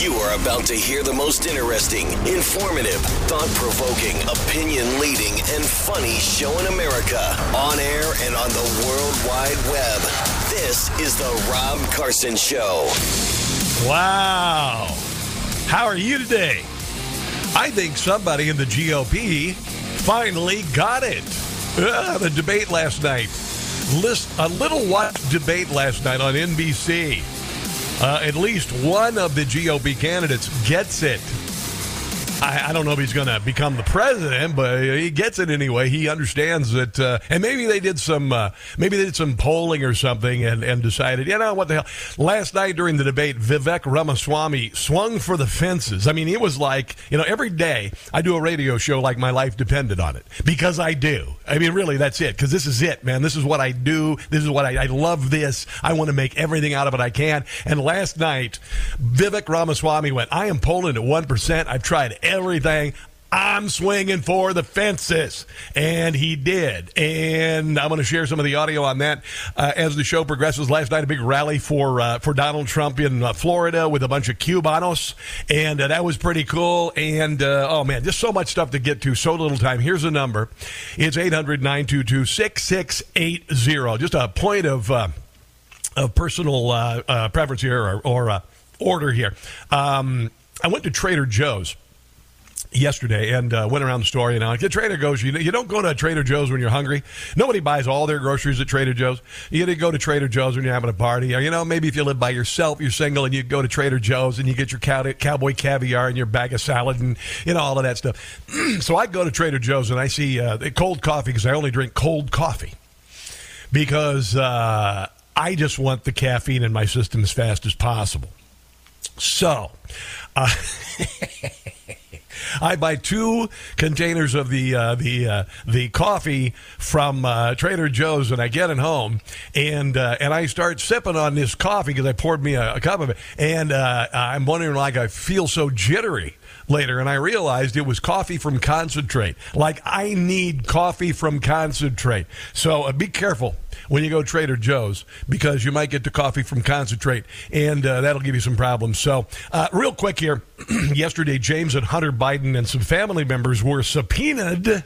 You are about to hear the most interesting, informative, thought provoking, opinion leading, and funny show in America on air and on the World Wide Web. This is The Rob Carson Show. Wow. How are you today? I think somebody in the GOP finally got it. Uh, the debate last night. List, a little watched debate last night on NBC. Uh, at least one of the GOP candidates gets it. I, I don't know if he's going to become the president, but he gets it anyway. He understands that, uh, and maybe they did some, uh, maybe they did some polling or something, and, and decided, you know what the hell. Last night during the debate, Vivek Ramaswamy swung for the fences. I mean, it was like, you know, every day I do a radio show like my life depended on it because I do. I mean, really, that's it. Because this is it, man. This is what I do. This is what I, I love. This. I want to make everything out of it I can. And last night, Vivek Ramaswamy went, "I am polling at one percent. I've tried." I'm swinging for the fences. And he did. And I'm going to share some of the audio on that uh, as the show progresses. Last night, a big rally for uh, for Donald Trump in uh, Florida with a bunch of Cubanos. And uh, that was pretty cool. And uh, oh, man, just so much stuff to get to, so little time. Here's a number it's 800 922 6680. Just a point of, uh, of personal preference here or, or order here. Um, I went to Trader Joe's yesterday and uh, went around the store. You know, the Trader goes. You, you don't go to Trader Joe's when you're hungry. Nobody buys all their groceries at Trader Joe's. You to go to Trader Joe's when you're having a party. Or, you know, maybe if you live by yourself, you're single, and you go to Trader Joe's and you get your cow- cowboy caviar and your bag of salad and you know all of that stuff. so I go to Trader Joe's and I see uh, cold coffee because I only drink cold coffee because uh, I just want the caffeine in my system as fast as possible. So. I buy two containers of the uh, the uh, the coffee from uh, Trader Joe's, and I get it home, and uh, and I start sipping on this coffee because I poured me a, a, cup of it, and uh, I'm wondering like I feel so jittery later, and I realized it was coffee from concentrate. Like I need coffee from concentrate, so uh, be careful when you go Trader Joe's because you might get the coffee from concentrate, and uh, that'll give you some problems. So, uh, real quick here, yesterday, James and Hunter Biden and some family members were subpoenaed.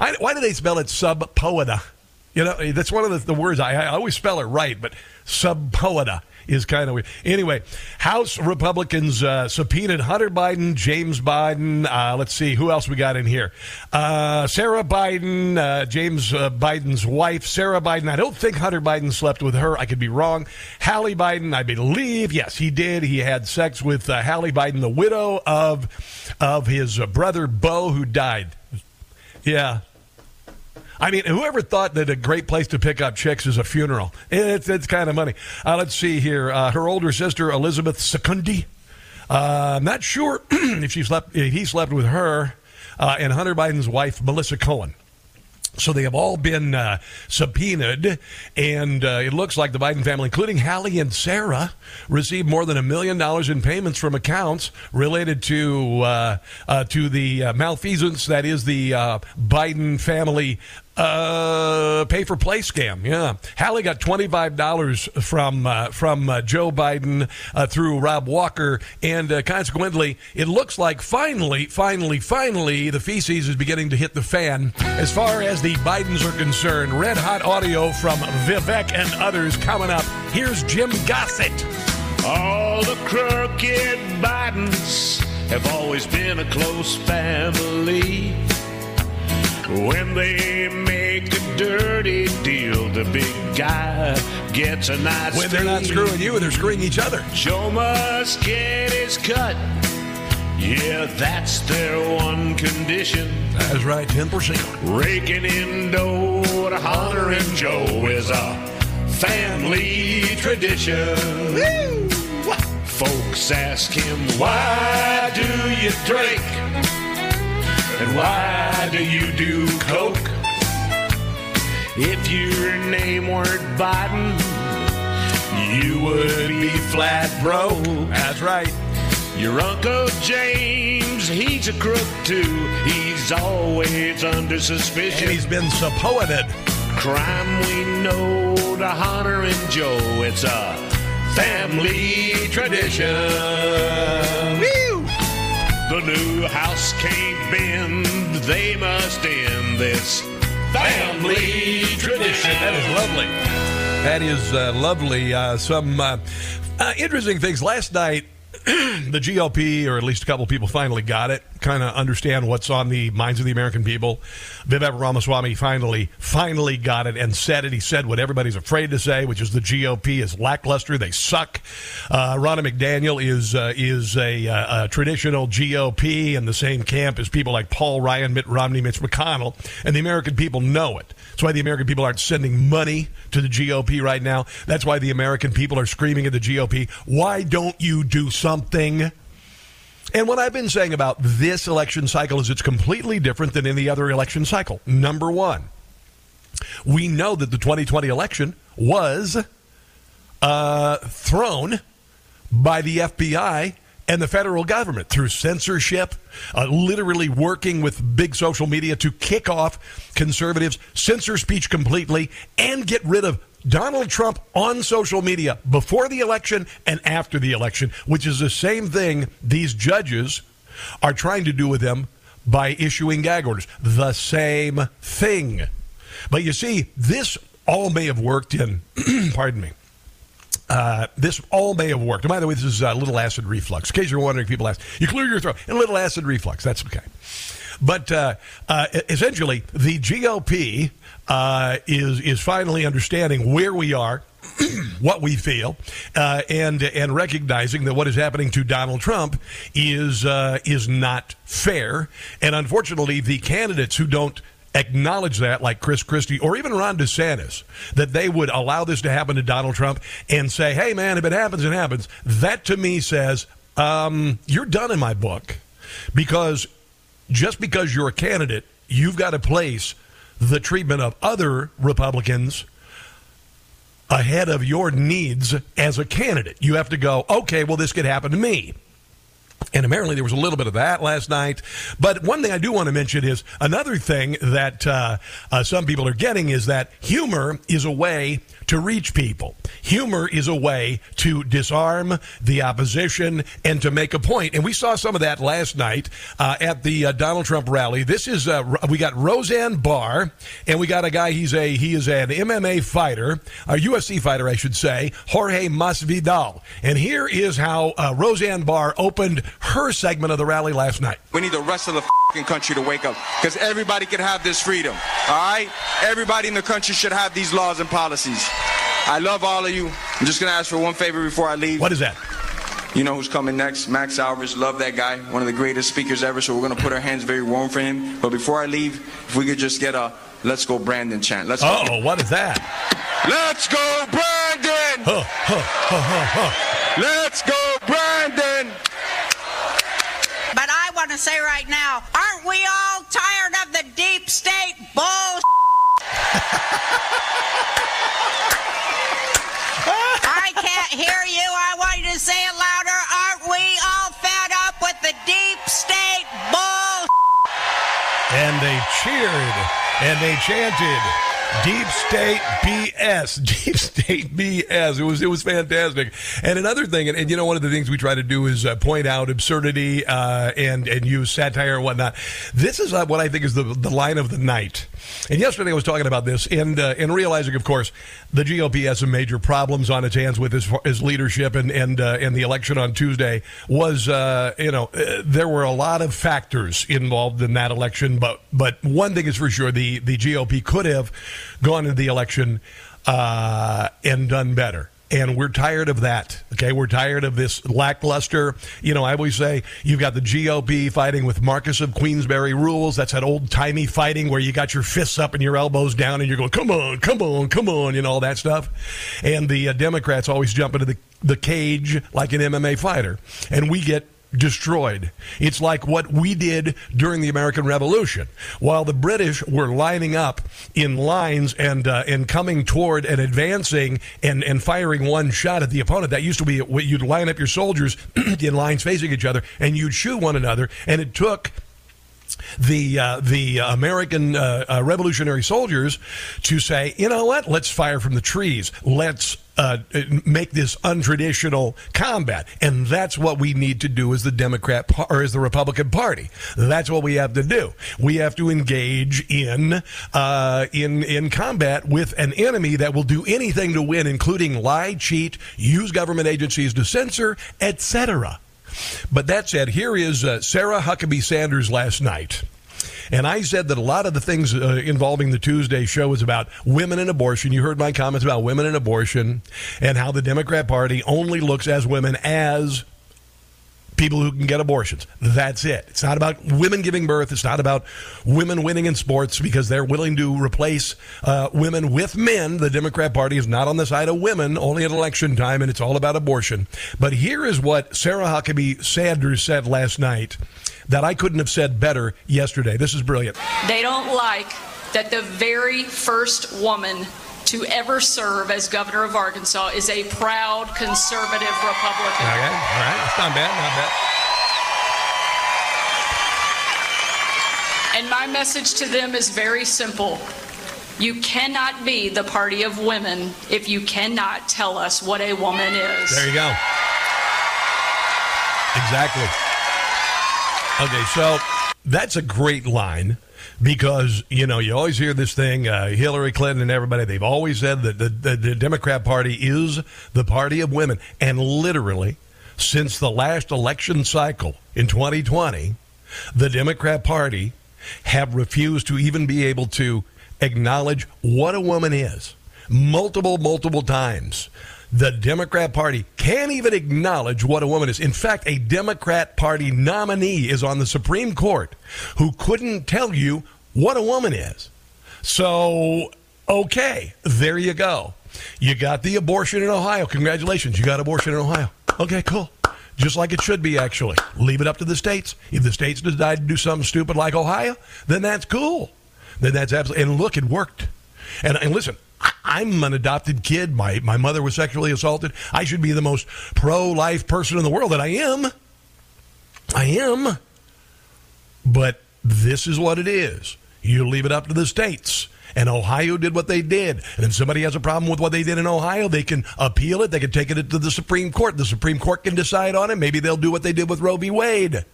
I, why do they spell it sub poeta? You know, that's one of the, the words I, I, always spell it right, but sub poeta is kind of weird. Anyway, House Republicans uh, subpoenaed Hunter Biden, James Biden. Uh, let's see who else we got in here. Uh, Sarah Biden, uh, James uh, Biden's wife, Sarah Biden. I don't think Hunter Biden slept with her. I could be wrong. Hallie Biden, I believe, yes, he did. He had sex with uh, Hallie Biden, the widow of of his brother Beau, who died. Yeah, I mean, whoever thought that a great place to pick up chicks is a funeral? It's, it's kind of money. Uh, let's see here. Uh, her older sister, Elizabeth Secundy. Uh, I'm not sure if she slept, if he slept with her, uh, and Hunter Biden's wife, Melissa Cohen. So they have all been uh, subpoenaed, and uh, it looks like the Biden family, including Hallie and Sarah, received more than a million dollars in payments from accounts related to uh, uh to the uh, malfeasance that is the Biden family uh, pay for play scam. Yeah, Hallie got twenty five dollars from uh, from uh, Joe Biden uh, through Rob Walker, and uh, consequently, it looks like finally, finally, finally, the feces is beginning to hit the fan as far as the Bidens are concerned. Red hot audio from Vivek and others coming up. Here's Jim Gossett. All the crooked Bidens have always been a close family. When they dirty deal, the big guy gets a nice. When they're not screwing you, they're screwing each other. Joe must get his cut. Yeah, that's their one condition. That's right, 10%. Raking in dough to and Joe is a family tradition. Woo! Folks ask him, why do you drink? And why do you do coke? If your name weren't Biden, you would be flat broke. That's right. Your Uncle James, he's a crook too. He's always under suspicion. And he's been supported. Crime we know to Hunter and Joe. It's a family tradition. the new house can't bend, they must end this family. That is lovely. That is uh, lovely. Uh, some uh, uh, interesting things. Last night, the GOP, or at least a couple of people, finally got it. Kind of understand what's on the minds of the American people. Vivek Ramaswamy finally, finally got it and said it. He said what everybody's afraid to say, which is the GOP is lackluster. They suck. Uh, Ronna McDaniel is uh, is a, uh, a traditional GOP in the same camp as people like Paul Ryan, Mitt Romney, Mitch McConnell, and the American people know it. That's why the American people aren't sending money to the GOP right now. That's why the American people are screaming at the GOP. Why don't you do something? And what I've been saying about this election cycle is it's completely different than any other election cycle. Number one, we know that the 2020 election was uh, thrown by the FBI and the federal government through censorship, uh, literally working with big social media to kick off conservatives, censor speech completely, and get rid of Donald Trump on social media before the election and after the election, which is the same thing these judges are trying to do with him by issuing gag orders. The same thing. But you see, this all may have worked in, pardon me, uh, this all may have worked. And by the way, this is a little acid reflux. In case you're wondering, people ask, you clear your throat. And a little acid reflux. That's okay. But uh, uh, essentially, the GOP uh, is is finally understanding where we are. what we feel, uh, and and recognizing that what is happening to Donald Trump is uh, is not fair, and unfortunately, the candidates who don't acknowledge that, like Chris Christie or even Ron DeSantis, that they would allow this to happen to Donald Trump and say, "Hey, man, if it happens, it happens." That to me says um, you're done in my book because just because you're a candidate, you've got to place the treatment of other Republicans ahead of your needs as a candidate. You have to go, okay, well, this could happen to me. And apparently there was a little bit of that last night. But one thing I do want to mention is another thing that uh, uh, some people are getting is that humor is a way to reach people. Humor is a way to disarm the opposition and to make a point. And we saw some of that last night uh, at the uh, Donald Trump rally. This is uh, we got Roseanne Barr, and we got a guy. He's a he is an MMA fighter, a UFC fighter, I should say, Jorge Masvidal. And here is how uh, Roseanne Barr opened her segment of the rally last night. We need the rest of the country to wake up because everybody can have this freedom. All right, everybody in the country should have these laws and policies. I love all of you. I'm just going to ask for one favor before I leave. What is that? You know who's coming next? Max Alvarez. Love that guy. One of the greatest speakers ever. So we're going to put our hands very warm for him. But before I leave, if we could just get a let's go Brandon chant. Let's Oh, go. what is that? Let's go Brandon! Huh, huh, huh, huh, huh. Let's go Brandon! But I want to say right now, aren't we all tired of the deep state bull? Can't hear you. I want you to say it louder. Aren't we all fed up with the deep state bull? And they cheered and they chanted. Deep State BS, Deep State BS. It was it was fantastic. And another thing, and, and you know, one of the things we try to do is uh, point out absurdity uh, and and use satire and whatnot. This is uh, what I think is the the line of the night. And yesterday I was talking about this and uh, and realizing, of course, the GOP has some major problems on its hands with his, his leadership and and uh, and the election on Tuesday was uh, you know there were a lot of factors involved in that election, but but one thing is for sure the the GOP could have gone into the election uh, and done better. And we're tired of that. Okay, we're tired of this lackluster. You know, I always say you've got the GOP fighting with Marquess of Queensberry rules. That's that old timey fighting where you got your fists up and your elbows down and you're going, "Come on, come on, come on," you know all that stuff. And the uh, Democrats always jump into the the cage like an MMA fighter, and we get destroyed. It's like what we did during the American Revolution. While the British were lining up in lines and uh, and coming toward and advancing and, and firing one shot at the opponent, that used to be you'd line up your soldiers in lines facing each other and you'd shoot one another. And it took the uh, the American uh, uh, Revolutionary soldiers to say, you know what? Let's fire from the trees. Let's uh, make this untraditional combat, and that's what we need to do as the Democrat or as the Republican Party. That's what we have to do. We have to engage in uh, in in combat with an enemy that will do anything to win, including lie, cheat, use government agencies to censor, etc. But that said, here is uh, Sarah Huckabee Sanders last night. And I said that a lot of the things uh, involving the Tuesday show is about women and abortion. You heard my comments about women and abortion and how the Democrat Party only looks as women as people who can get abortions. That's it. It's not about women giving birth. It's not about women winning in sports because they're willing to replace uh, women with men. The Democrat Party is not on the side of women only at election time, and it's all about abortion. But here is what Sarah Huckabee Sanders said last night that I couldn't have said better yesterday. This is brilliant. They don't like that the very first woman to ever serve as governor of Arkansas is a proud conservative Republican. Okay, all right, that's not bad, not bad. And my message to them is very simple. You cannot be the party of women if you cannot tell us what a woman is. There you go. Exactly. Okay, so that's a great line because you know you always hear this thing uh, hillary clinton and everybody they've always said that the, the, the, democrat party is the party of women. And literally since the last election cycle in 2020 the democrat party have refused to even be able to acknowledge what a woman is multiple multiple times the Democrat Party can't even acknowledge what a woman is. In fact, a Democrat Party nominee is on the Supreme Court who couldn't tell you what a woman is. So, okay, there you go. You got the abortion in Ohio. Congratulations, you got abortion in Ohio. Okay, cool. Just like it should be, actually. Leave it up to the states. If the states decide to do something stupid like Ohio, then that's cool. Then that's absolutely. And look, it worked. And, and listen, I'm an adopted kid. My, my mother was sexually assaulted. I should be the most pro life person in the world, and I am. I am. But this is what it is. You leave it up to the states. And Ohio did what they did. And if somebody has a problem with what they did in Ohio, they can appeal it. They can take it to the Supreme Court. The Supreme Court can decide on it. Maybe they'll do what they did with Roe v. Wade.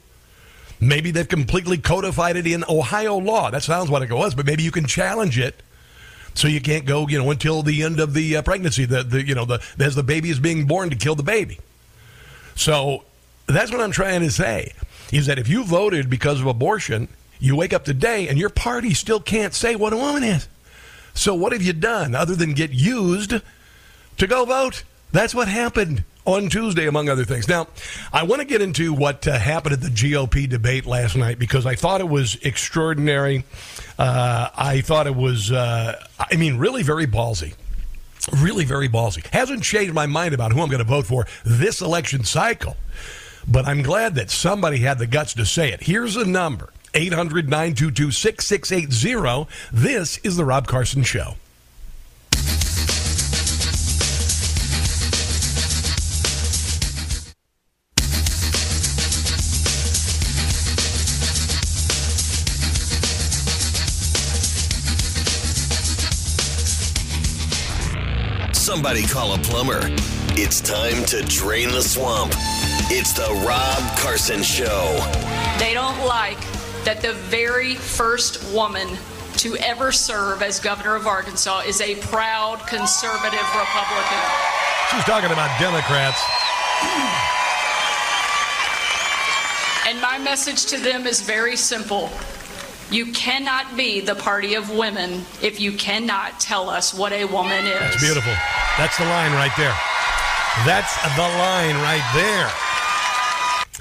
Maybe they've completely codified it in Ohio law. That sounds what it was, but maybe you can challenge it so you can't go, you know, until the end of the uh, pregnancy. The, the you know the as the baby is being born to kill the baby. So that's what I'm trying to say is that if you voted because of abortion, you wake up today and your party still can't say what a woman is. So what have you done other than get used to go vote? That's what happened on Tuesday, among other things. Now, I want to get into what uh, happened at the GOP debate last night because I thought it was extraordinary. Uh, I thought it was, uh, I mean, really very ballsy. Really very ballsy. Hasn't changed my mind about who I'm going to vote for this election cycle, but I'm glad that somebody had the guts to say it. Here's a number 800 922 6680. This is The Rob Carson Show. Somebody call a plumber. It's time to drain the swamp. It's the Rob Carson Show. They don't like that the very first woman to ever serve as governor of Arkansas is a proud conservative Republican. She's talking about Democrats. And my message to them is very simple. You cannot be the party of women if you cannot tell us what a woman is. That's beautiful. That's the line right there. That's the line right there.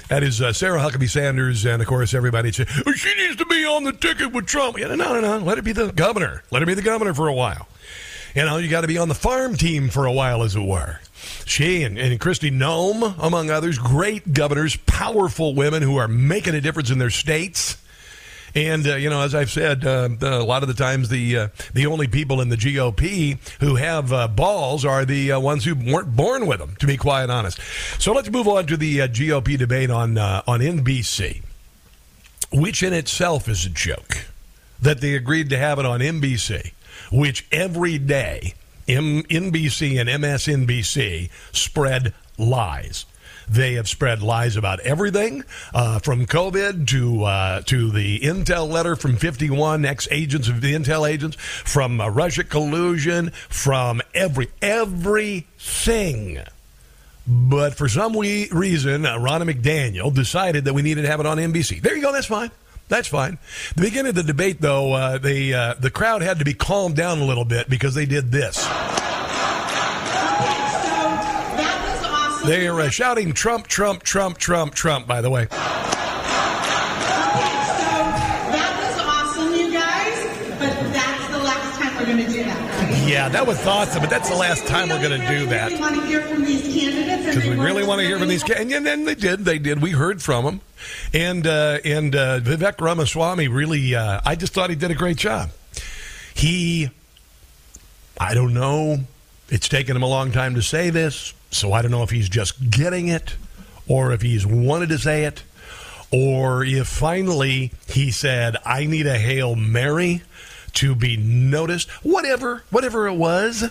That is uh, Sarah Huckabee Sanders, and of course, everybody said oh, she needs to be on the ticket with Trump. Yeah, no, no, no. Let her be the governor. Let her be the governor for a while. You know, you got to be on the farm team for a while, as it were. She and, and Kristi Noem, among others, great governors, powerful women who are making a difference in their states. And uh, you know, as I've said, uh, a lot of the times the uh, the only people in the GOP who have uh, balls are the uh, ones who weren't born with them. To be quite honest. So let's move on to the uh, GOP debate on on NBC. which in itself is a joke, that they agreed to have it on NBC, which every day M- NBC and MSNBC spread lies. They have spread lies about everything, uh, from COVID to uh, to the intel letter from 51 ex agents of the intel agents, from uh, Russia collusion, from every everything. But for some we- reason, uh, Ronna McDaniel decided that we needed to have it on NBC. There you go. That's fine. That's fine. The beginning of the debate, though, uh, they, uh, the crowd had to be calmed down a little bit because they did this. That was awesome. They are uh, shouting Trump, Trump, Trump, Trump, Trump, by the way. Yeah, That was awesome. But that's the last time we're going to do that, right? Yeah, that was awesome, but that's the last time we're going to do that. want to hear from these candidates. because we really want to hear from these guys. And then they did. They did. We heard from them. And uh, and uh, Vivek Ramaswamy really, uh, I just thought he did a great job. He, I don't know. It's taken him a long time to say this, so I don't know if he's just getting it, or if he's wanted to say it, or if finally he said, "I need a hail mary." To be noticed, whatever, whatever it was,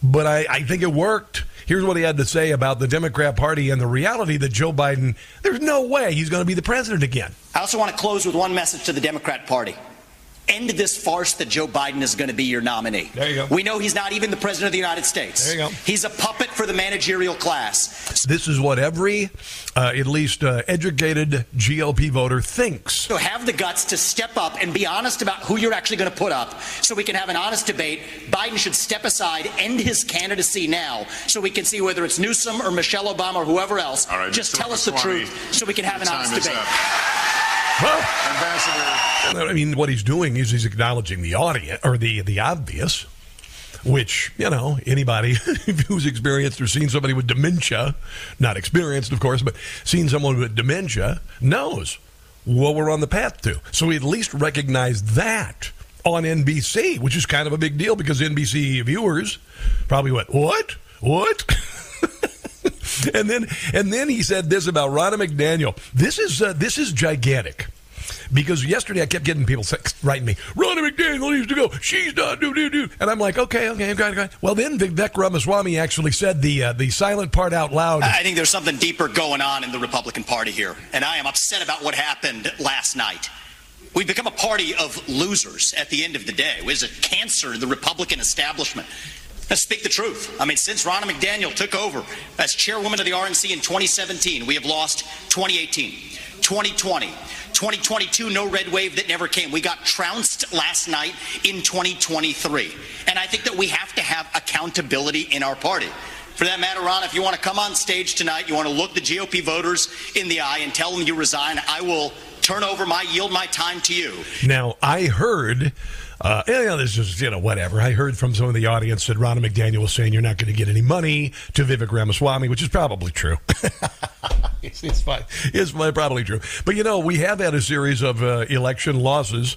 but I, I think it worked. Here's what he had to say about the Democrat Party and the reality that Joe Biden, there's no way he's going to be the president again. I also want to close with one message to the Democrat Party. End this farce that Joe Biden is going to be your nominee. There you go. We know he's not even the president of the United States. There you go. He's a puppet for the managerial class. This is what every, uh, at least uh, educated GOP voter thinks. So have the guts to step up and be honest about who you're actually going to put up so we can have an honest debate. Biden should step aside, end his candidacy now so we can see whether it's Newsom or Michelle Obama or whoever else. All right, Just Mr. tell us the Ramaswamy, truth so we can have an honest time is debate. Ambassador. I mean, what he's doing is he's acknowledging the audience or the the obvious, which you know anybody who's experienced or seen somebody with dementia, not experienced of course, but seen someone with dementia knows what we're on the path to. So we at least recognize that on NBC, which is kind of a big deal because NBC viewers probably went, "What? What?" and then and then he said this about Ronna McDaniel. This is uh, this is gigantic. Because yesterday I kept getting people writing me, Ronna McDaniel needs to go. She's not do do do. And I'm like, okay, okay, okay, okay. Well, then Vivek Ramaswamy actually said the uh, the silent part out loud. I think there's something deeper going on in the Republican Party here, and I am upset about what happened last night. We've become a party of losers at the end of the day. Was a cancer to the Republican establishment. Let's speak the truth. I mean, since Ronna McDaniel took over as chairwoman of the RNC in 2017, we have lost 2018, 2020, 2022, no red wave that never came. We got trounced last night in 2023. And I think that we have to have accountability in our party. For that matter, Ron, if you want to come on stage tonight, you want to look the GOP voters in the eye and tell them you resign, I will turn over my, yield my time to you. Now, I heard, uh, you know, this is, you know, whatever. I heard from some of the audience that Ronna McDaniel was saying you're not going to get any money to Vivek Ramaswamy, which is probably true. it's, it's fine. It's probably true. But, you know, we have had a series of uh, election losses.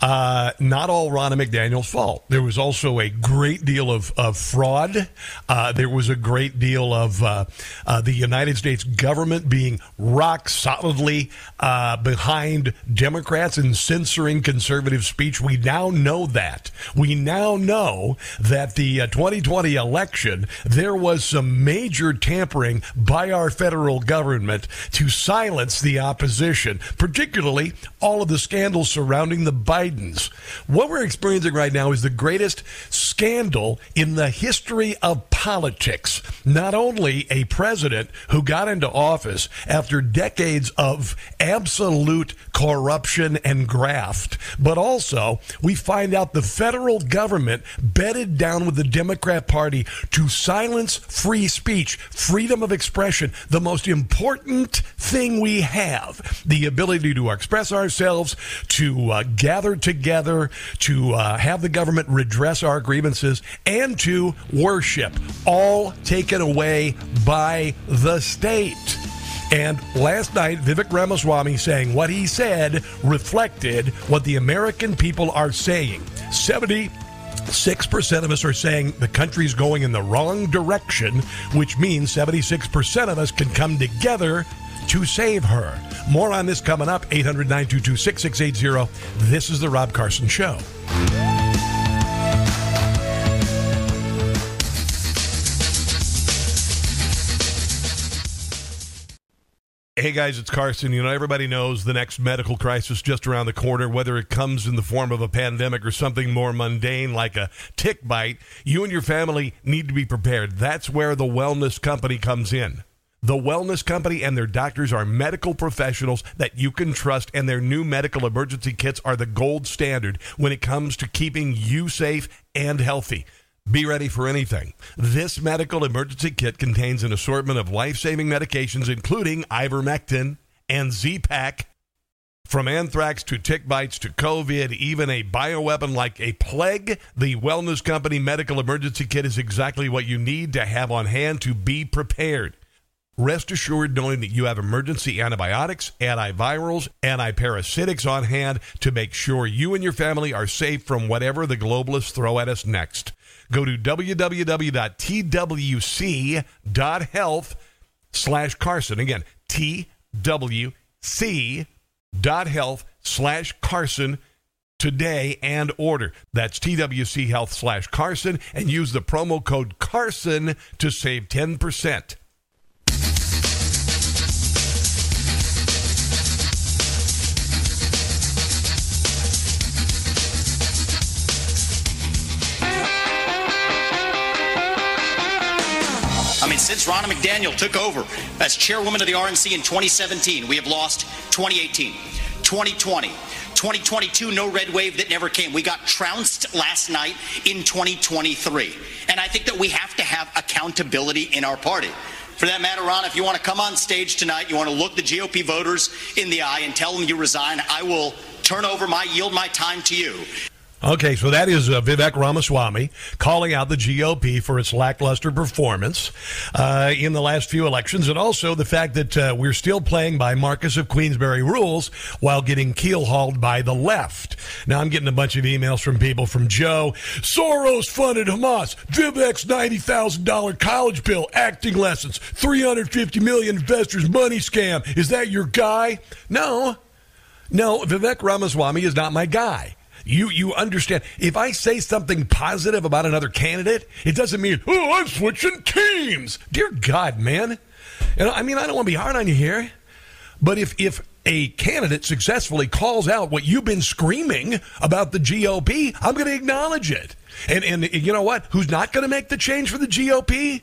Uh, not all Ronna McDaniel's fault. There was also a great deal of, of fraud. Uh, there was a great deal of uh, uh, the United States government being rock solidly uh, behind Democrats and censoring conservative speech. We now know that. We now know that the uh, 2020 election, there was some major tampering by our federal government to silence the opposition, particularly all of the scandals surrounding the Bidens. What we're experiencing right now is the greatest scandal in the history of politics. Not only a president who got into office after decades of absolute corruption and graft, but also we find out the federal government bedded down with the Democrat Party to silence free speech, freedom of expression, the most important thing we have the ability to express ourselves, to uh, gather together, to uh, have the government redress our grievances, and to worship, all taken away by the state. And last night, Vivek Ramaswamy saying what he said reflected what the American people are saying. 70 6% of us are saying the country's going in the wrong direction, which means 76% of us can come together to save her. More on this coming up 800 922 6680. This is The Rob Carson Show. Hey guys, it's Carson. You know, everybody knows the next medical crisis just around the corner, whether it comes in the form of a pandemic or something more mundane like a tick bite. You and your family need to be prepared. That's where the Wellness Company comes in. The Wellness Company and their doctors are medical professionals that you can trust, and their new medical emergency kits are the gold standard when it comes to keeping you safe and healthy. Be ready for anything. This medical emergency kit contains an assortment of life saving medications, including ivermectin and Z-Pak. From anthrax to tick bites to COVID, even a bioweapon like a plague, the Wellness Company Medical Emergency Kit is exactly what you need to have on hand to be prepared. Rest assured knowing that you have emergency antibiotics, antivirals, antiparasitics on hand to make sure you and your family are safe from whatever the globalists throw at us next. Go to www.twc.health slash Carson. Again, twc.health slash Carson today and order. That's TWC Health slash Carson and use the promo code Carson to save 10%. Since Ronna McDaniel took over as chairwoman of the RNC in 2017, we have lost 2018, 2020. 2022, no red wave that never came. We got trounced last night in 2023. And I think that we have to have accountability in our party. For that matter, Ron, if you want to come on stage tonight, you want to look the GOP voters in the eye and tell them you resign, I will turn over my, yield my time to you. Okay, so that is uh, Vivek Ramaswamy calling out the GOP for its lackluster performance uh, in the last few elections, and also the fact that uh, we're still playing by Marquess of Queensberry rules while getting keel hauled by the left. Now, I'm getting a bunch of emails from people from Joe. Soros funded Hamas. Vivek's $90,000 college bill, acting lessons, 350 million investors money scam. Is that your guy? No. No, Vivek Ramaswamy is not my guy. You you understand? If I say something positive about another candidate, it doesn't mean oh I'm switching teams. Dear God, man. Know, I mean, I don't want to be hard on you here, but if if a candidate successfully calls out what you've been screaming about the GOP, I'm going to acknowledge it. And and you know what? Who's not going to make the change for the GOP?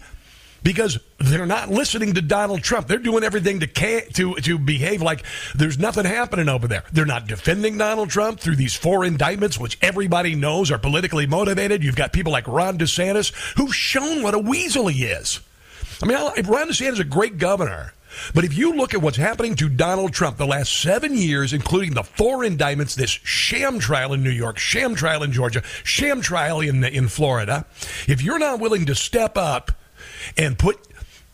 Because they're not listening to Donald Trump. They're doing everything to to to behave like there's nothing happening over there. They're not defending Donald Trump through these four indictments, which everybody knows are politically motivated. You've got people like Ron DeSantis who've shown what a weasel he is. I mean, Ron DeSantis is a great governor. But if you look at what's happening to Donald Trump the last seven years, including the four indictments, this sham trial in New York, sham trial in Georgia, sham trial in in Florida, if you're not willing to step up and put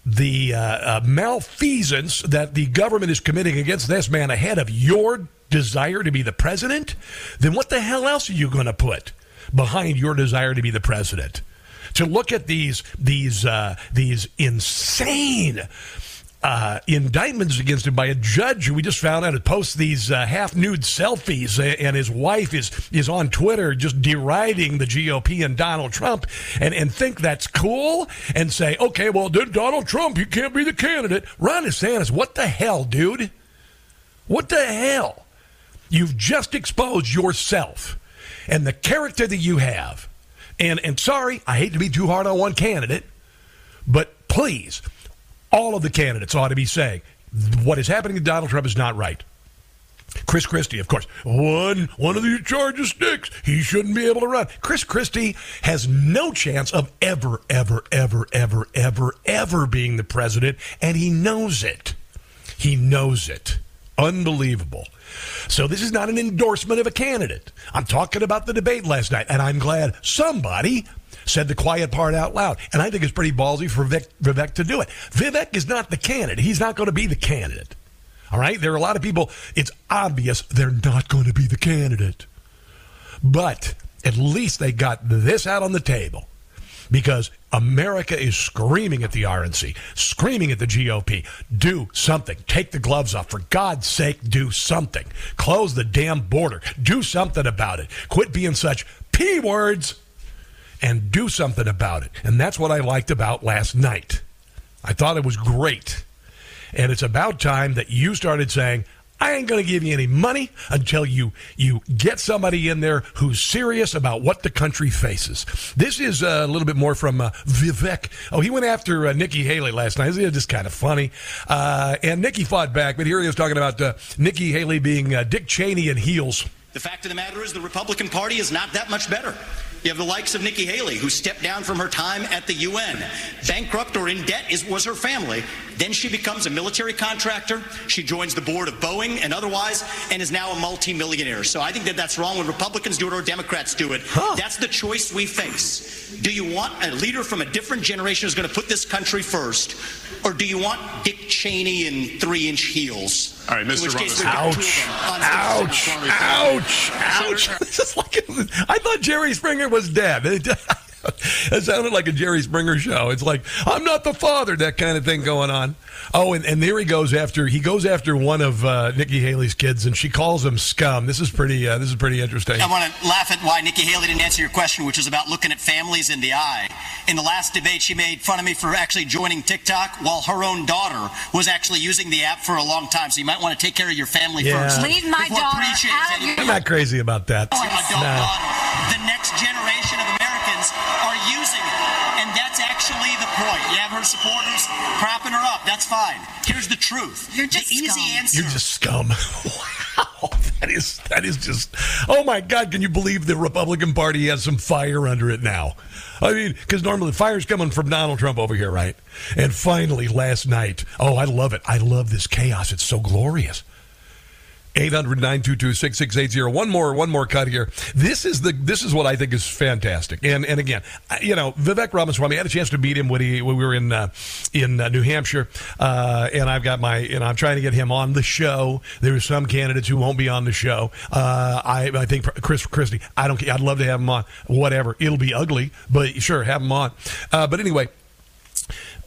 the uh, uh, malfeasance that the government is committing against this man ahead of your desire to be the president, then what the hell else are you going to put behind your desire to be the president? To look at these these uh, these insane uh, indictments against him by a judge who we just found out had posts these uh, half nude selfies, and his wife is is on Twitter just deriding the GOP and Donald Trump, and and think that's cool, and say, okay, well, Donald Trump, you can't be the candidate. Ron DeSantis, what the hell, dude? What the hell? You've just exposed yourself and the character that you have. And and sorry, I hate to be too hard on one candidate, but please all of the candidates ought to be saying what is happening to Donald Trump is not right. Chris Christie, of course, one one of these charges sticks. He shouldn't be able to run. Chris Christie has no chance of ever, ever, ever, ever, ever, ever being the president, and he knows it. He knows it. Unbelievable. So this is not an endorsement of a candidate. I'm talking about the debate last night, and I'm glad somebody said the quiet part out loud. And I think it's pretty ballsy for Vivek, Vivek to do it. Vivek is not the candidate. He's not going to be the candidate. All right? There are a lot of people, it's obvious they're not going to be the candidate. But at least they got this out on the table. because America is screaming at the RNC, screaming at the GOP. Do something. Take the gloves off. For God's sake, do something. Close the damn border. Do something about it. Quit being such P words and do something about it. And that's what I liked about last night. I thought it was great. And it's about time that you started saying, I ain't going to give you any money until you you get somebody in there who's serious about what the country faces. This is a little bit more from uh, Vivek. Oh, he went after uh, Nikki Haley last night. It's just kind of funny. Uh, and Nikki fought back, but here he is talking about uh, Nikki Haley being uh, Dick Cheney in heels. The fact of the matter is, the Republican Party is not that much better. You have the likes of Nikki Haley, who stepped down from her time at the UN. Bankrupt or in debt is, was her family. Then she becomes a military contractor. She joins the board of Boeing and otherwise, and is now a multimillionaire. So I think that that's wrong when Republicans do it or Democrats do it. Huh. That's the choice we face. Do you want a leader from a different generation who's going to put this country first? Or do you want Dick Cheney in three inch heels? All right, Mr. which case Ramos. we've got two of them on Ouch! Ouch! Ouch! This is like I thought Jerry Springer was dead. It, it sounded like a Jerry Springer show. It's like I'm not the father, that kind of thing going on. Oh, and, and there he goes after he goes after one of uh, Nikki Haley's kids, and she calls him scum. This is pretty. Uh, this is pretty interesting. I want to laugh at why Nikki Haley didn't answer your question, which was about looking at families in the eye. In the last debate, she made fun of me for actually joining TikTok while her own daughter was actually using the app for a long time. So you might want to take care of your family Yeah. first. Leave my daughter out of any- I'm not crazy about that. my adult No. daughter. The next generation of Americans are using it. And that's actually the point. You have her supporters propping her up. That's fine. Here's the truth. You're just the easy scum. answer. You're just scum. Wow, that is that is just. Oh my God! Can you believe the Republican Party has some fire under it now? I mean, because normally the fire's coming from Donald Trump over here, right? And finally, last night. Oh, I love it. I love this chaos. It's so glorious. 800-922-6680. One more, one more cut here. This is the, this is what I think is fantastic. And, and again, you know, Vivek Ramaswamy, I had a chance to meet him when he, when we were in, uh, in uh, New Hampshire. Uh, and I've got my, know, I'm trying to get him on the show. There are some candidates who won't be on the show. Uh, I, I think Chris Christie, I don't. I'd love to have him on. Whatever. It'll be ugly, but sure, have him on. Uh, but anyway,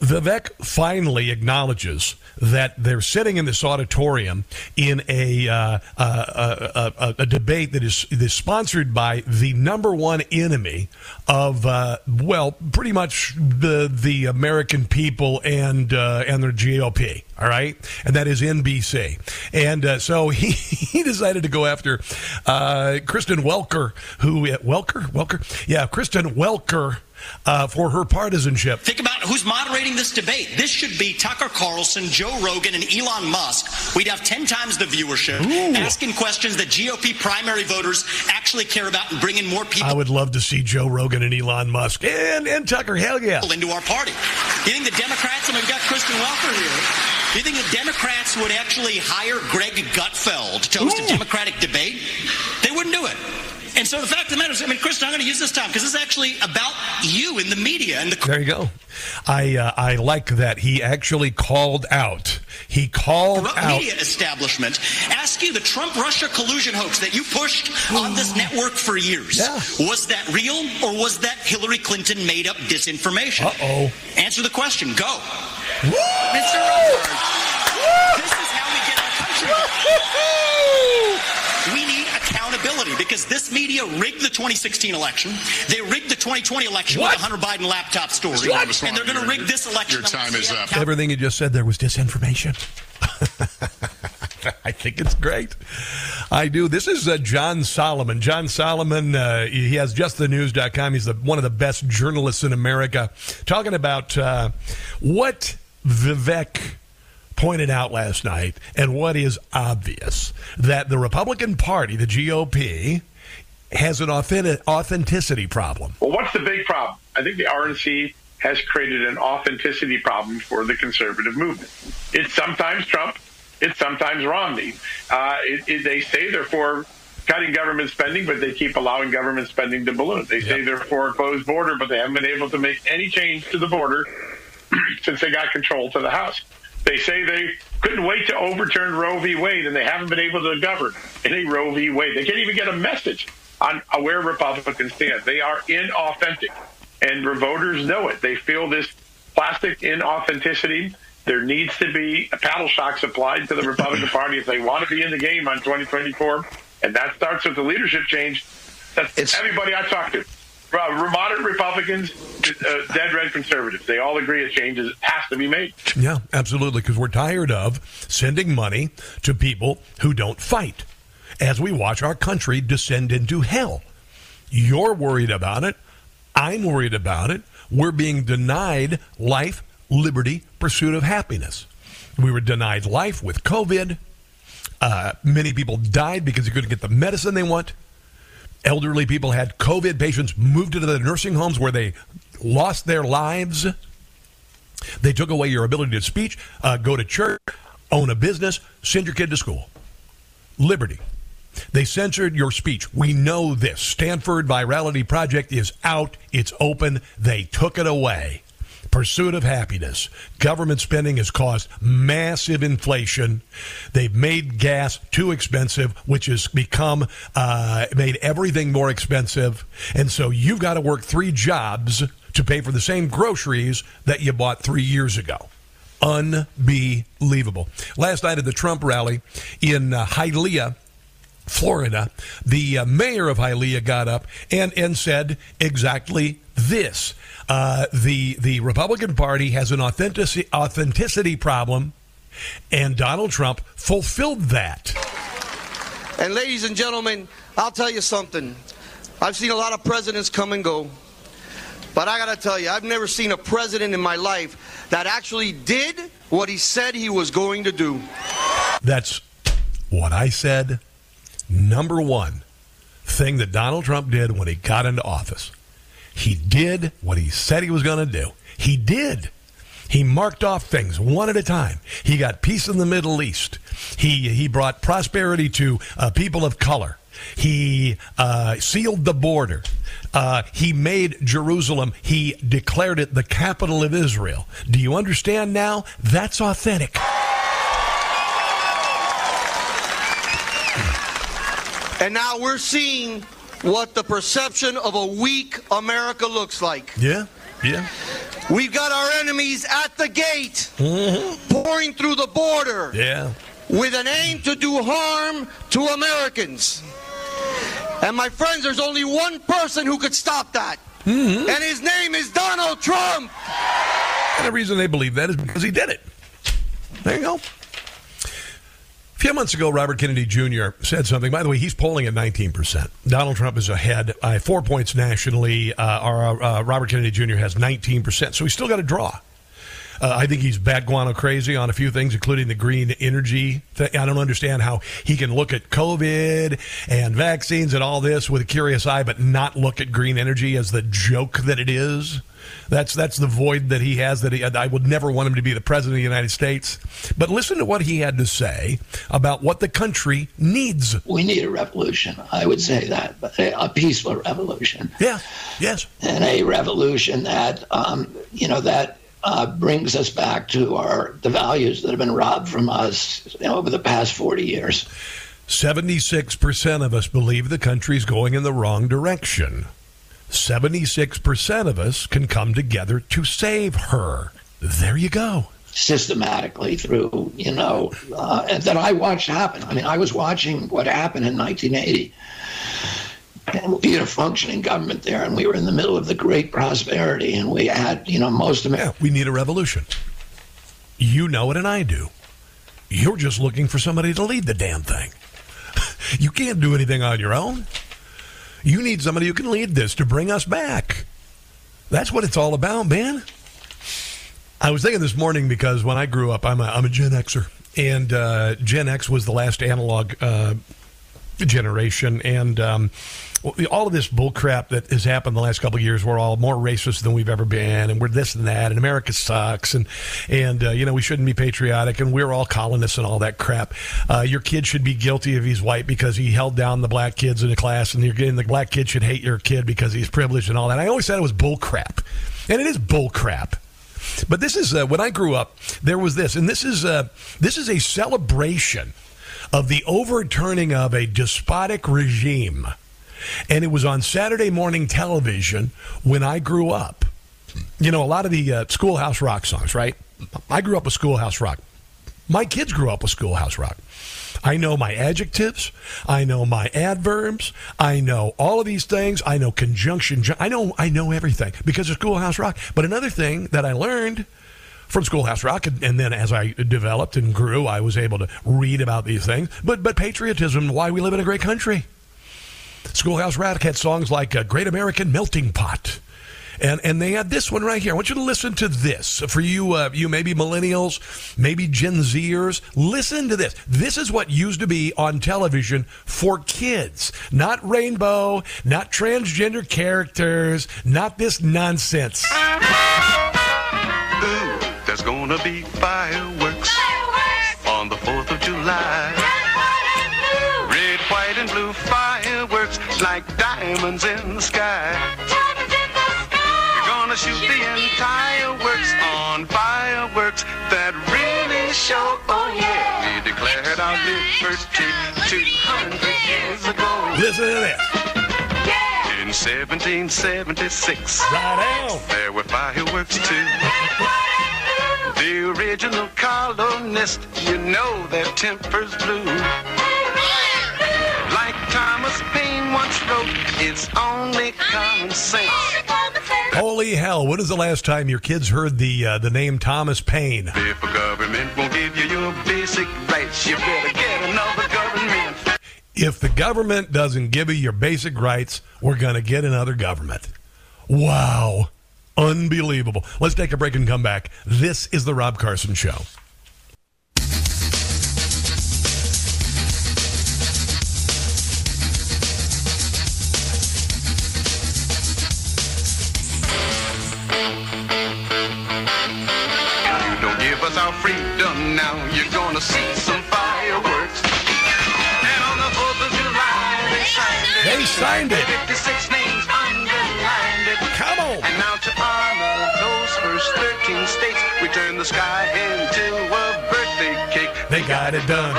Vivek finally acknowledges that they're sitting in this auditorium in a, uh, uh, a, a, a debate that is, is sponsored by the number one enemy of, uh, well, pretty much the, the American people and, uh, and their GOP. All right. And that is NBC. And uh, so he, he decided to go after uh, Kristen Welker, who, Welker? Welker? Yeah, Kristen Welker. Uh, for her partisanship. Think about who's moderating this debate. This should be Tucker Carlson, Joe Rogan, and Elon Musk. We'd have 10 times the viewership, Ooh. asking questions that GOP primary voters actually care about and bringing more people I would love to see Joe Rogan and Elon Musk and, and Tucker. Hell yeah. into our party. You think the Democrats, and we've got Kristen Welker here, Do you think the Democrats would actually hire Greg Gutfeld to host a Democratic debate? They wouldn't do it. And so the fact of the matter is, I mean, Kristen, I'm going to use this time because this is actually about you in the media and the There you go. I uh, I like that he actually called out. He called corrupt out. media establishment ask you the Trump Russia collusion hoax that you pushed on this network for years. Yeah. Was that real or was that Hillary Clinton made up disinformation? Uh-oh. Answer the question. Go. Woo! Mr. Rosenberg, this is how we get our country back. We need accountability because this media rigged the 2016 election. They rigged the 2020 election What? with the Hunter Biden laptop story. What? And they're going to rig this election. Your time is up. Everything you just said there was disinformation. I think it's great. I do. This is uh, John Solomon. John Solomon, uh, he has justthenews.com. He's the, one of the best journalists in America, talking about uh, what Vivek pointed out last night and what is obvious that the Republican Party, the GOP, has an authentic, authenticity problem. Well, what's the big problem? I think the RNC has created an authenticity problem for the conservative movement. It's sometimes Trump, it's sometimes Romney. Uh, it, it, they say they're for cutting government spending, but they keep allowing government spending to balloon. They say they're for a closed border, but they haven't been able to make any change to the border since they got control to the House. They say they couldn't wait to overturn Roe v. Wade, and they haven't been able to govern in a Roe v. Wade. They can't even get a message on where Republicans stand. They are inauthentic. and voters know it. They feel this plastic inauthenticity. There needs to be a paddle shocks applied to the Republican Party if they want to be in the game on 2024, and that starts with the leadership change. That's It's- everybody I talk to. Moderate Republicans, uh, dead red conservatives. They all agree a change has to be made. Yeah, absolutely. Because we're tired of sending money to people who don't fight as we watch our country descend into hell. You're worried about it. I'm worried about it. We're being denied life, liberty, pursuit of happiness. We were denied life with COVID. Uh, many people died because they couldn't get the medicine they want. Elderly people had COVID. Patients moved into the nursing homes where they lost their lives. They took away your ability to speech, uh, go to church, own a business, send your kid to school. Liberty. They censored your speech. We know this. Stanford Virality Project is out. It's open. They took it away. Pursuit of happiness. Government spending has caused massive inflation. They've made gas too expensive, which has become uh, made everything more expensive. And so you've got to work three jobs to pay for the same groceries that you bought three years ago. Unbelievable. Last night at the Trump rally in uh, Hialeah, Florida, the uh, mayor of Hialeah got up and, and said exactly this. Uh, the, the Republican Party has an authenticity, authenticity problem, and Donald Trump fulfilled that. And ladies and gentlemen, I'll tell you something. I've seen a lot of presidents come and go. But I got to tell you, I've never seen a president in my life that actually did what he said he was going to do. That's what I said. Number one thing that Donald Trump did when he got into office. He did what he said he was going to do. He did. He marked off things one at a time. He got peace in the Middle East. He he brought prosperity to uh, people of color. He uh, sealed the border. Uh, he made Jerusalem. He declared it the capital of Israel. Do you understand now? That's authentic. And now we're seeing what the perception of a weak America looks like. Yeah, yeah. We've got our enemies at the gate, mm-hmm. pouring through the border Yeah. with an aim to do harm to Americans. And my friends, there's only one person who could stop that. Mm-hmm. And his name is Donald Trump. And the reason they believe that is because he did it. There you go. Few months ago, Robert Kennedy Jr. said something. By the way, he's polling at 19%. Donald Trump is ahead by four points nationally. Uh, our, uh, Robert Kennedy Jr. has 19%, so he's still got a draw. Uh, I think he's bad guano crazy on a few things, including the green energy. Thing. I don't understand how he can look at COVID and vaccines and all this with a curious eye, but not look at green energy as the joke that it is. That's that's the void that he has. That he, I would never want him to be the president of the United States. But listen to what he had to say about what the country needs. We need a revolution. I would say that, but a, peaceful revolution. Yeah. Yes. And a revolution that, um, you know, that uh, brings us back to our the values that have been robbed from us you know, over the past 40 years. 76% of us believe the country's going in the wrong direction. 76% of us can come together to save her. There you go. Systematically through, you know, uh, and that I watched happen. I mean, I was watching what happened in 1980. And we had a functioning government there, and we were in the middle of the great prosperity, and we had, you know, most of. Yeah, we need a revolution. You know it, and I do. You're just looking for somebody to lead the damn thing. You can't do anything on your own. You need somebody who can lead this to bring us back. That's what it's all about, man. I was thinking this morning because when I grew up, I'm a, I'm a Gen Xer, and uh, Gen X was the last analog uh, generation, and um, all of this bullcrap that has happened the last couple of years. We're all more racist than we've ever been, and we're this and that, and America sucks, and and uh, you know we shouldn't be patriotic, and we're all colonists and all that crap. Uh, your kid should be guilty if he's white because he held down the black kids in the class, and, you're, and the black kid should hate your kid because he's privileged and all that. I always said it was bullcrap, and it is bullcrap. But this is uh, when I grew up. There was this, and this is uh, this is a celebration of the overturning of a despotic regime and it was on Saturday morning television when I grew up. You know, a lot of the uh, Schoolhouse Rock songs, right? I grew up with Schoolhouse Rock. My kids grew up with Schoolhouse Rock. I know my adjectives. I know my adverbs. I know all of these things. I know conjunction. I know I know everything because of Schoolhouse Rock. But another thing that I learned from Schoolhouse Rock, and, and, then as I developed and grew, I was able to read about these things. But but patriotism, why we live in a great country. Schoolhouse Rock had songs like uh, "Great American Melting Pot." And and they had this one right here. I want you to listen to this. For you uh, you maybe millennials, maybe Gen Zers, listen to this. This is what used to be on television for kids. Not rainbow, not transgender characters, not this nonsense. Ooh, there's gonna be fireworks, like diamonds in the sky gonna shoot the entire works on fireworks that really show, oh yeah. We declared our liberty 200 years ago. Listen to this. In 1776, right out. there were fireworks too. The original colonists, you know their tempers blew. Thomas Paine once wrote, it's only common sense. Holy hell! When is the last time your kids heard the uh, the name Thomas Paine? If a government won't give you your basic rights, you better get another government. If the government doesn't give you your basic rights, we're going to get another government. Wow. Unbelievable. Let's take a break and come back. This is The Rob Carson Show. Now. You're gonna see some fireworks. And on the 4th of July, they signed it. They signed it. 56 names underlined it. Come on. And now to honor those first 13 states, we turn the sky into a birthday cake. They got it done.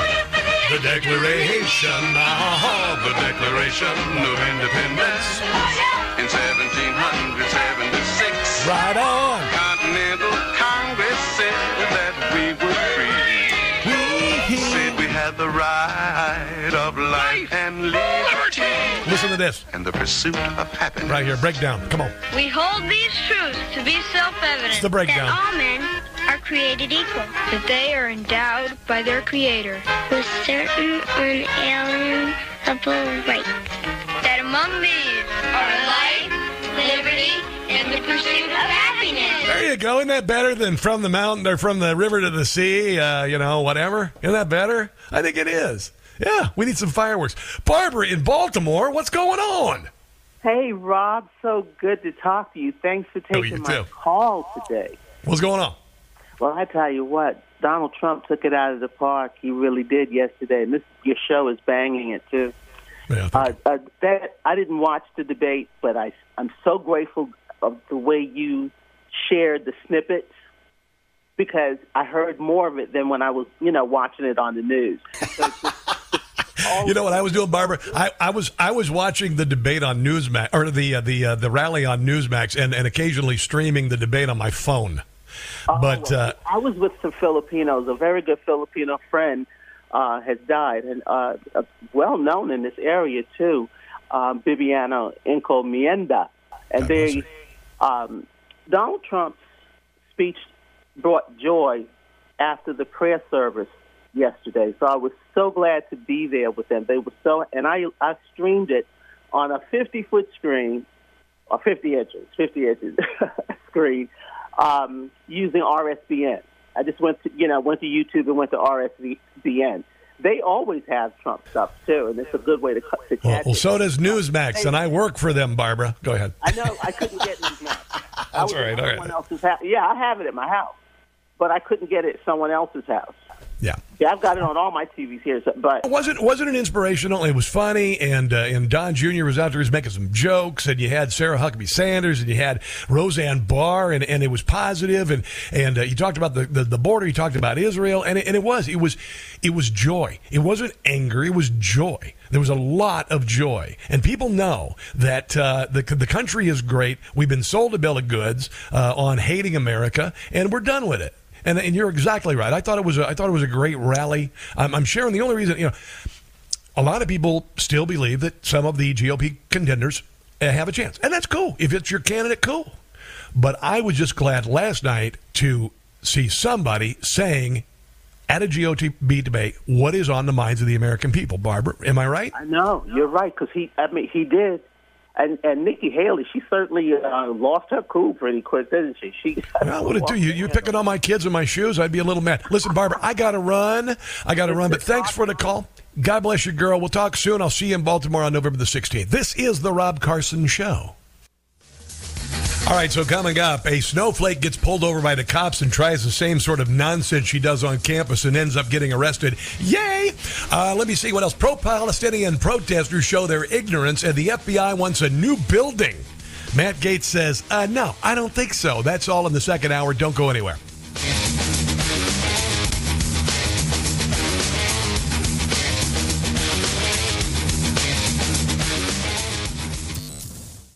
The Declaration, ah, the Declaration of Independence. In 1776. Right on. Continental said that we were free. We said we had the right of life and liberty. Listen to this. And the pursuit of happiness. Right here, breakdown. Come on. We hold these truths to be self-evident. It's the breakdown. That all men are created equal. That they are endowed by their Creator with certain unalienable rights. That among these you go. Isn't that better than from the mountain or from the river to the sea? Uh, you know, whatever. Isn't that better? I think it is. Yeah, we need some fireworks. Barbara in Baltimore, what's going on? Hey, Rob. So good to talk to you. Thanks for Oh, taking you my too. call today. What's going on? Well, I tell you what, Donald Trump took it out of the park. He really did yesterday, and this your show is banging it too. Yeah, uh, uh, that I didn't watch the debate, but I I'm so grateful of the way you shared the snippets because I heard more of it than when I was you know watching it on the news. So You know what I was doing, Barbara? I, I was I was watching the debate on Newsmax or the uh, the uh, the rally on Newsmax, and, and occasionally streaming the debate on my phone. but uh, I was with some Filipinos. A very good Filipino friend uh, has died, and uh, uh, well known in this area too, um, Bibiano Encomienda. And they, um, Donald Trump's speech brought joy after the prayer service yesterday. So I was so glad to be there with them. They were so, and I I streamed it on a 50 foot screen, or 50 inches, 50 inches screen, um, using RSBN. I just went to you know went to YouTube and went to RSBN. They always have Trump stuff too, and it's a good way to, cut- to well, catch well, it. so does Newsmax, and I work for them. Barbara, go ahead. I know I couldn't get Newsmax. I That's was all right. All right. Someone else's house. Yeah, I have it at my house, but I couldn't get it at someone else's house. Yeah. Yeah, I've got it on all my TVs here. So, but It wasn't wasn't it inspirational? It was funny, and uh, and Don Jr. was out there, he was making some jokes, and you had Sarah Huckabee Sanders, and you had Roseanne Barr, and, and it was positive, and and uh, you talked about the, the, the border, he talked about Israel, and it, and it was it was it was joy. It wasn't anger, it was joy. There was a lot of joy, and people know that uh, the the country is great. We've been sold a bill of goods uh, on hating America, and we're done with it. And, and you're exactly right. I thought it was a, I thought it was a great rally. I'm, I'm sharing the only reason you know a lot of people still believe that some of the GOP contenders uh, have a chance, and that's cool. If it's your candidate, cool. But I was just glad last night to see somebody saying at a GOP debate what is on the minds of the American people. Barbara, am I right? I know you're right because he. I mean, he did. And and Nikki Haley, she certainly uh, lost her cool pretty quick, didn't she? She. Well, what it do? You you picking on my kids and my shoes? I'd be a little mad. Listen, Barbara, I got to run. I got to run. But thanks for the call. God bless you, girl. We'll talk soon. I'll see you in Baltimore on November the 16th. This is the Rob Carson Show. All right, so coming up, a snowflake gets pulled over by the cops and tries the same sort of nonsense she does on campus and ends up getting arrested. Yay! Uh, let me see what else. Pro Palestinian protesters show their ignorance, and the FBI wants a new building. Matt Gaetz says, uh, No, I don't think so. That's all in the second hour. Don't go anywhere.